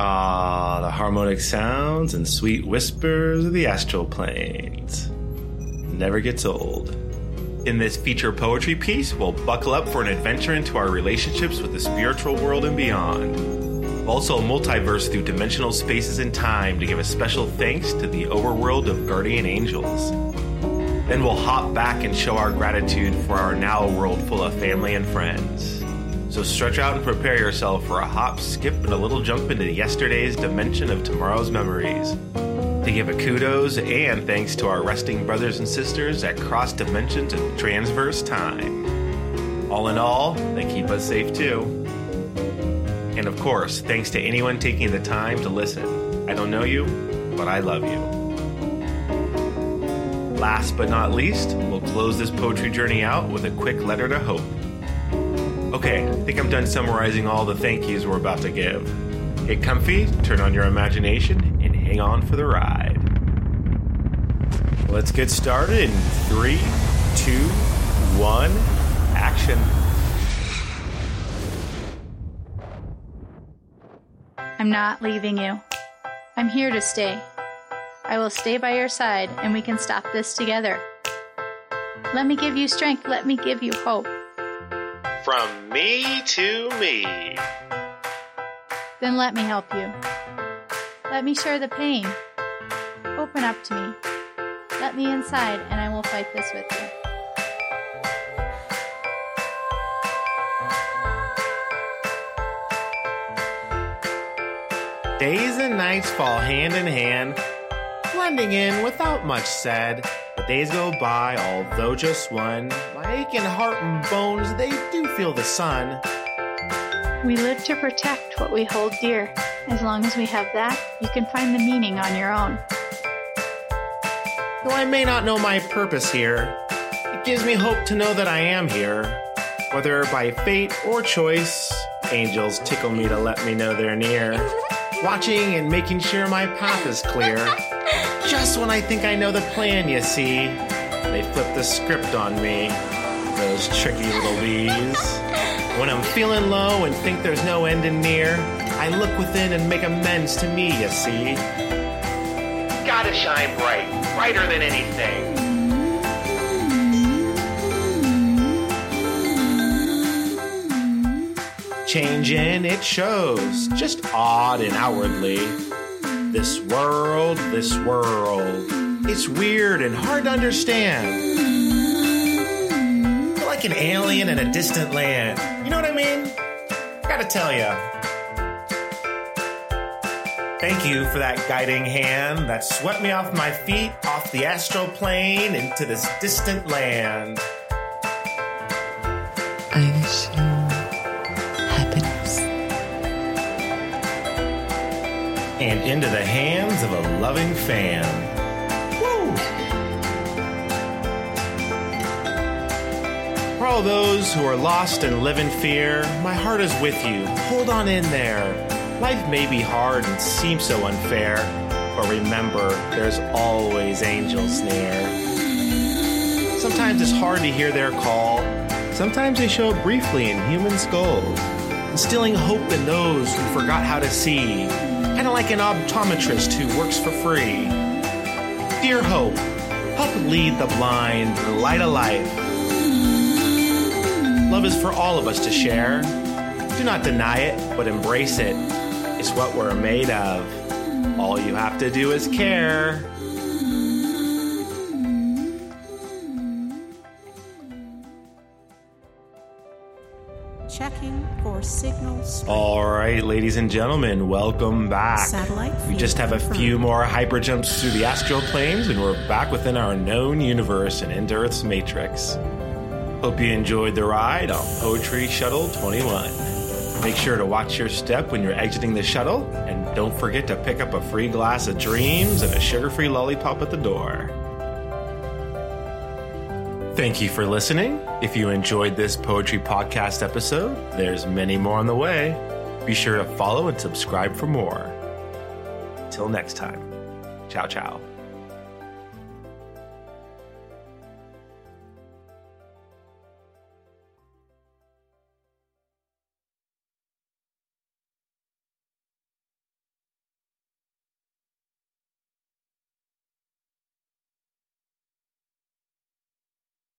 Ah, the harmonic sounds and sweet whispers of the astral planes. Never gets old. In this feature poetry piece, we'll buckle up for an adventure into our relationships with the spiritual world and beyond. Also, multiverse through dimensional spaces and time to give a special thanks to the overworld of guardian angels. Then we'll hop back and show our gratitude for our now world full of family and friends. So stretch out and prepare yourself for a hop, skip, and a little jump into yesterday's dimension of tomorrow's memories. To give a kudos and thanks to our resting brothers and sisters at cross dimensions and transverse time. All in all, they keep us safe too. And of course, thanks to anyone taking the time to listen. I don't know you, but I love you. Last but not least, we'll close this poetry journey out with a quick letter to hope. Okay, I think I'm done summarizing all the thank yous we're about to give. Get comfy, turn on your imagination, and hang on for the ride. Let's get started in three, two, one, action. I'm not leaving you. I'm here to stay. I will stay by your side and we can stop this together. Let me give you strength. Let me give you hope. From me to me. Then let me help you. Let me share the pain. Open up to me. Let me inside and I will fight this with you. Days and nights fall hand in hand, blending in without much said. The days go by, although just one. My aching heart and bones, they do feel the sun. We live to protect what we hold dear. As long as we have that, you can find the meaning on your own. Though I may not know my purpose here, it gives me hope to know that I am here. Whether by fate or choice, angels tickle me to let me know they're near. Watching and making sure my path is clear. Just when I think I know the plan, you see, they flip the script on me. Those tricky little bees. When I'm feeling low and think there's no end in near, I look within and make amends to me, you see. Gotta shine bright, brighter than anything. Changing, it shows, just odd and outwardly. This world, this world, it's weird and hard to understand. Like an alien in a distant land. You know what I mean? Gotta tell ya. Thank you for that guiding hand that swept me off my feet, off the astral plane, into this distant land. I wish into the hands of a loving fan. Woo! For all those who are lost and live in fear, my heart is with you. Hold on in there. Life may be hard and seem so unfair, but remember, there's always angels near. Sometimes it's hard to hear their call. Sometimes they show up briefly in human skulls, instilling hope in those who forgot how to see kind of like an optometrist who works for free. Dear Hope, help lead the blind to the light life. Love is for all of us to share. Do not deny it, but embrace it. It's what we're made of. All you have to do is care. Checking for signals. All right, ladies and gentlemen, welcome back. Satellite We just have a confirmed. few more hyper jumps through the astral planes, and we're back within our known universe and into Earth's matrix. Hope you enjoyed the ride on Poetry Shuttle 21. Make sure to watch your step when you're exiting the shuttle, and don't forget to pick up a free glass of dreams and a sugar free lollipop at the door. Thank you for listening. If you enjoyed this poetry podcast episode, there's many more on the way. Be sure to follow and subscribe for more. Till next time. Ciao, ciao.